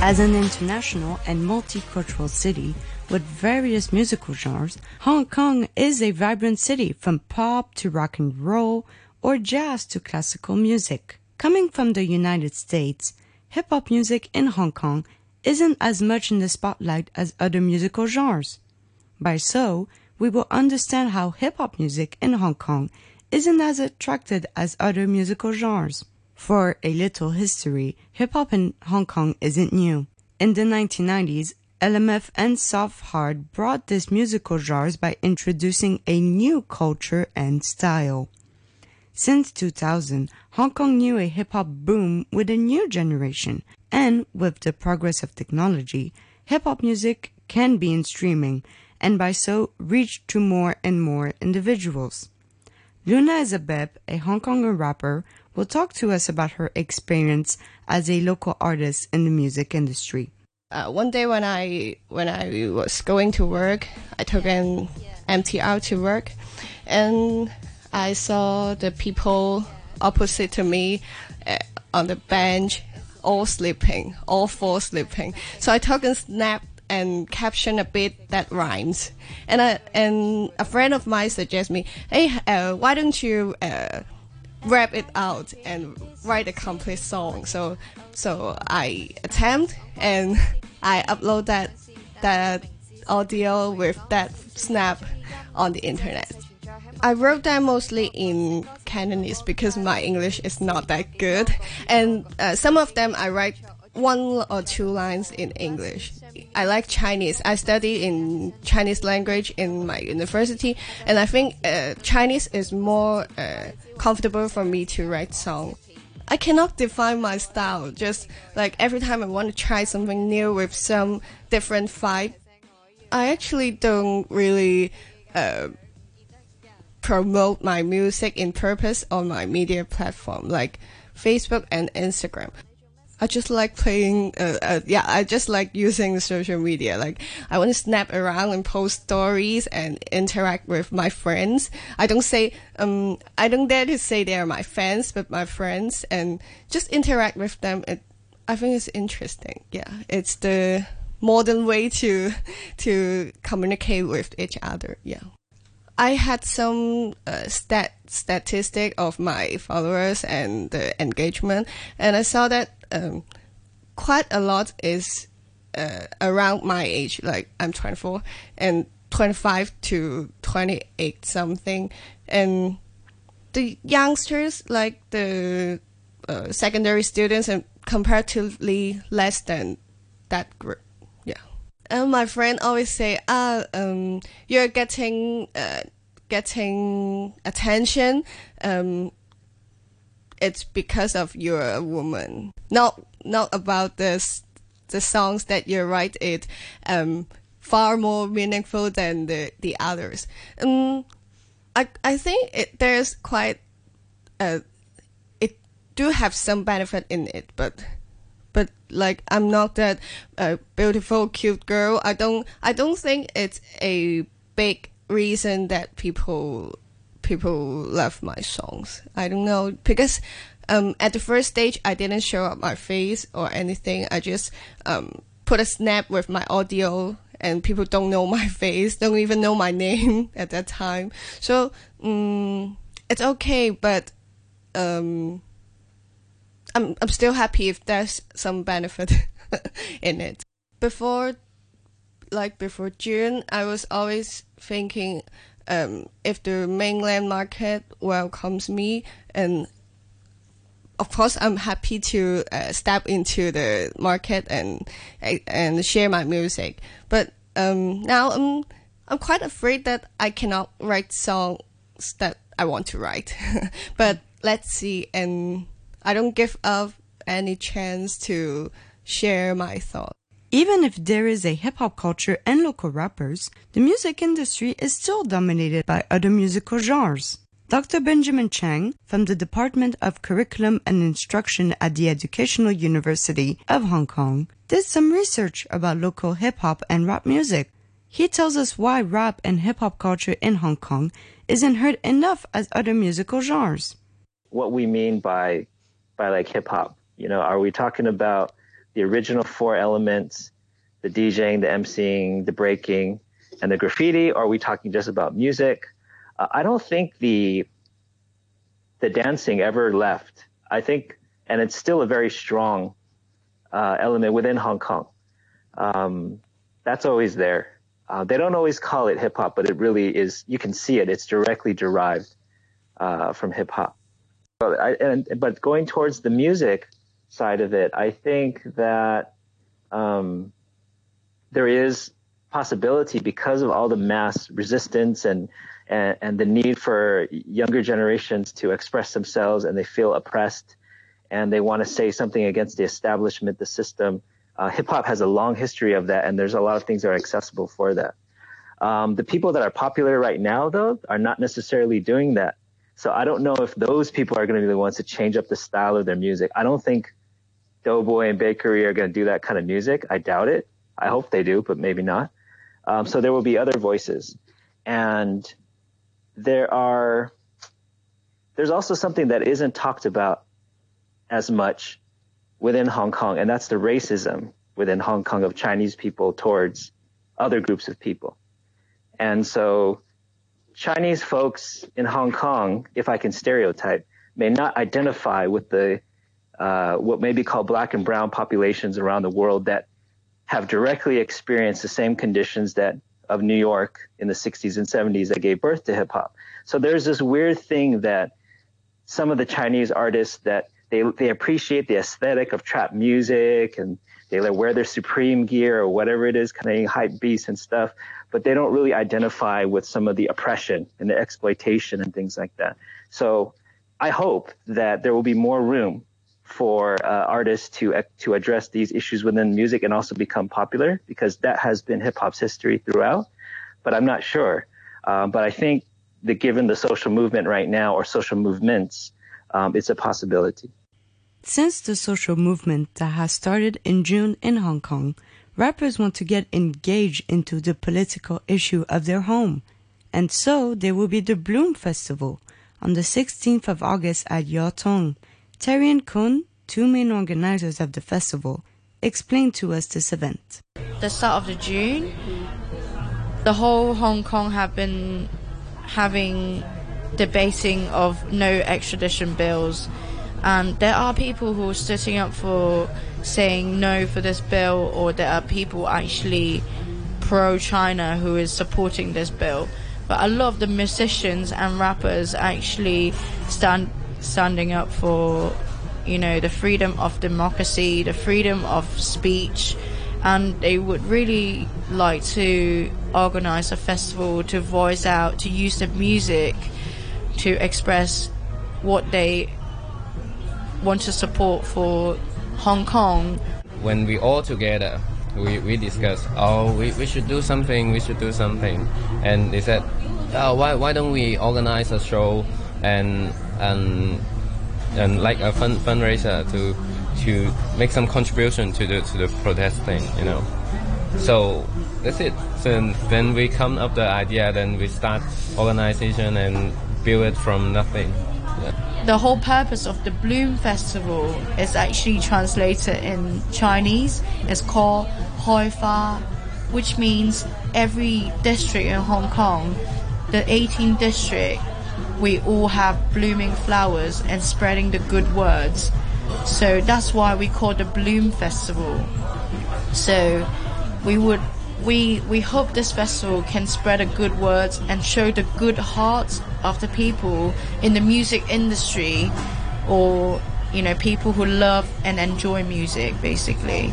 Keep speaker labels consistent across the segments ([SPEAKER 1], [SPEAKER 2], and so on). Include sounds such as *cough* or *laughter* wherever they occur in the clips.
[SPEAKER 1] As an international and multicultural city with various musical genres, Hong Kong is a vibrant city from pop to rock and roll or jazz to classical music. Coming from the United States, hip hop music in Hong Kong isn't as much in the spotlight as other musical genres. By so, we will understand how hip hop music in Hong Kong isn't as attracted as other musical genres. For a little history, hip hop in Hong Kong isn't new. In the 1990s, LMF and Soft Hard brought this musical genres by introducing a new culture and style. Since 2000, Hong Kong knew a hip hop boom with a new generation, and with the progress of technology, hip hop music can be in streaming and by so reach to more and more individuals. Luna Is A Bep, a Hong Kong rapper, will talk to us about her experience as a local artist in the music industry.
[SPEAKER 2] Uh, one day when I when I was going to work, I took an MTR to work, and I saw the people opposite to me uh, on the bench, all sleeping, all four sleeping. So I took a snap and caption a bit that rhymes. And I, and a friend of mine suggests me, hey, uh, why don't you uh, rap it out and write a complete song? So so I attempt and *laughs* I upload that that audio with that snap on the internet. I wrote that mostly in Cantonese because my English is not that good, and uh, some of them I write one or two lines in English. I like Chinese. I study in Chinese language in my university, and I think uh, Chinese is more uh, comfortable for me to write song. I cannot define my style. Just like every time I want to try something new with some different vibe, I actually don't really uh, promote my music in purpose on my media platform like Facebook and Instagram. I just like playing, uh, uh, yeah, I just like using social media. Like, I want to snap around and post stories and interact with my friends. I don't say, um, I don't dare to say they are my fans, but my friends and just interact with them. It, I think it's interesting. Yeah. It's the modern way to, to communicate with each other. Yeah. I had some uh, stat statistic of my followers and the engagement, and I saw that um, quite a lot is uh, around my age. Like I'm 24 and 25 to 28 something, and the youngsters like the uh, secondary students and comparatively less than that group. Yeah, and my friend always say, ah, um, you're getting, uh, getting attention. Um, it's because of you're a woman. Not, not about this, the songs that you write it, um, far more meaningful than the, the others. Um, I, I think it, there's quite, uh, it do have some benefit in it, but but like I'm not that uh, beautiful, cute girl. I don't I don't think it's a big reason that people people love my songs. I don't know because um, at the first stage I didn't show up my face or anything. I just um, put a snap with my audio and people don't know my *laughs* face, don't even know my name *laughs* at that time. So um, it's okay, but um, I'm I'm still happy if there's some benefit *laughs* in it. Before, like before June, I was always thinking, um, if the mainland market welcomes me, and of course I'm happy to uh, step into the market and and share my music. But um, now I'm I'm quite afraid that I cannot write songs that I want to write. *laughs* but let's see and I don't give up any chance to share my thoughts.
[SPEAKER 1] Even if there is a hip hop culture and local rappers, the music industry is still dominated by other musical genres. Dr. Benjamin Chang from the Department of Curriculum and Instruction at the Educational University of Hong Kong did some research about local hip hop and rap music. He tells us why rap and hip hop culture in Hong Kong isn't heard enough as other musical genres.
[SPEAKER 3] What we mean by by like hip hop? You know, are we talking about the original four elements, the DJing, the MCing, the breaking, and the graffiti? Or are we talking just about music? Uh, I don't think the the dancing ever left. I think, and it's still a very strong uh, element within Hong Kong. Um, that's always there. Uh, they don't always call it hip hop, but it really is. You can see it. It's directly derived uh, from hip hop. But, but going towards the music side of it, I think that um, there is possibility because of all the mass resistance and, and, and the need for younger generations to express themselves and they feel oppressed and they want to say something against the establishment, the system uh, hip hop has a long history of that, and there's a lot of things that are accessible for that. Um, the people that are popular right now, though, are not necessarily doing that. So I don't know if those people are going to be the ones to change up the style of their music. I don't think Doughboy and Bakery are going to do that kind of music. I doubt it. I hope they do, but maybe not. Um, so there will be other voices, and there are. There's also something that isn't talked about as much within Hong Kong, and that's the racism within Hong Kong of Chinese people towards other groups of people. And so Chinese folks in Hong Kong, if I can stereotype, may not identify with the uh, what may be called black and brown populations around the world that have directly experienced the same conditions that of New York in the 60s and 70s that gave birth to hip hop. So there's this weird thing that some of the Chinese artists that they they appreciate the aesthetic of trap music and they like wear their Supreme gear or whatever it is, kind of hype beats and stuff, but they don't really identify with some of the oppression and the exploitation and things like that. So I hope that there will be more room for uh, artists to to address these issues within music and also become popular because that has been hip hop's history throughout. But I'm not sure. Um, but I think that given the social movement right now or social movements, um, it's a possibility.
[SPEAKER 1] Since the social movement that has started in June in Hong Kong, rappers want to get engaged into the political issue of their home. And so there will be the Bloom Festival on the 16th of August at Yau Tong. Terry and Kun, two main organizers of the festival, explained to us this event.
[SPEAKER 4] The start of the June, the whole Hong Kong have been having debating of no extradition bills and there are people who are sitting up for saying no for this bill, or there are people actually pro China who is supporting this bill. But a lot of the musicians and rappers actually stand standing up for, you know, the freedom of democracy, the freedom of speech, and they would really like to organize a festival to voice out, to use the music to express what they want to support for Hong Kong.
[SPEAKER 5] When we all together, we, we discuss, oh, we, we should do something, we should do something. And they said, oh, why, why don't we organize a show and, and, and like a fund, fundraiser to, to make some contribution to the, to the protest thing, you know. So that's it. So then we come up the idea, then we start organization and build it from nothing. Yeah
[SPEAKER 4] the whole purpose of the Bloom Festival is actually translated in Chinese. It's called Hoi Fa, which means every district in Hong Kong, the 18 district, we all have blooming flowers and spreading the good words. So that's why we call the Bloom Festival. So we would we we hope this festival can spread the good words and show the good hearts of the people in the music industry or you know people who love and enjoy music basically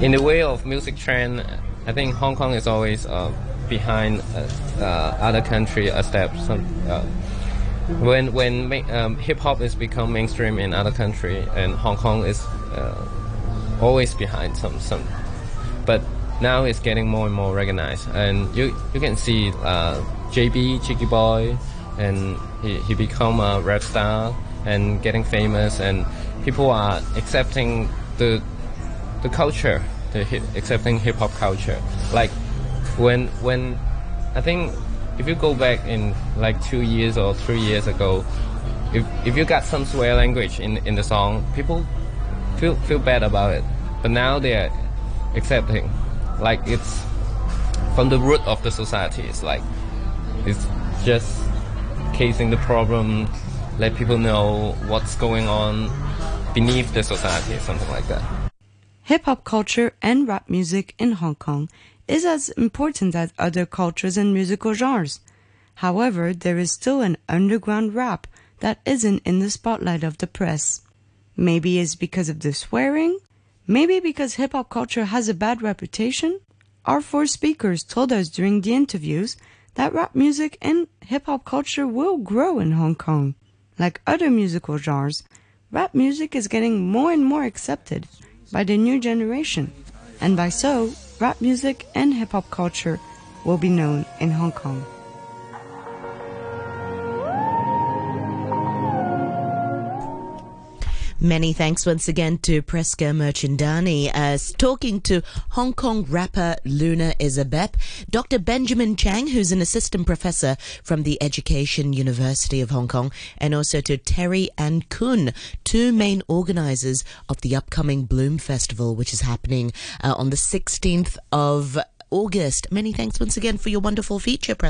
[SPEAKER 5] in the way of music trend i think hong kong is always uh, behind uh, uh, other country a step some when when um, hip hop is become mainstream in other country and hong kong is uh, always behind some some but now it's getting more and more recognized. And you you can see uh, JB Cheeky Boy, and he, he become a rap star and getting famous, and people are accepting the the culture, the hip, accepting hip hop culture. Like when when I think if you go back in like two years or three years ago, if if you got some swear language in in the song, people feel feel bad about it but now they're accepting. Like it's from the root of the society. It's like it's just casing the problem, let people know what's going on beneath the society, something like that.
[SPEAKER 1] Hip hop culture and rap music in Hong Kong is as important as other cultures and musical genres. However, there is still an underground rap that isn't in the spotlight of the press. Maybe it's because of the swearing, maybe because hip hop culture has a bad reputation. Our four speakers told us during the interviews that rap music and hip hop culture will grow in Hong Kong. Like other musical genres, rap music is getting more and more accepted by the new generation, and by so, rap music and hip hop culture will be known in Hong Kong.
[SPEAKER 6] Many thanks once again to Prisca Mirchandani as talking to Hong Kong rapper Luna Is A Bep, Dr. Benjamin Chang, who's an assistant professor from the Education University of Hong Kong, and also to Terry and Kun, two main organizers of the upcoming Bloom Festival, which is happening uh, on the 16th of August. Many thanks once again for your wonderful feature,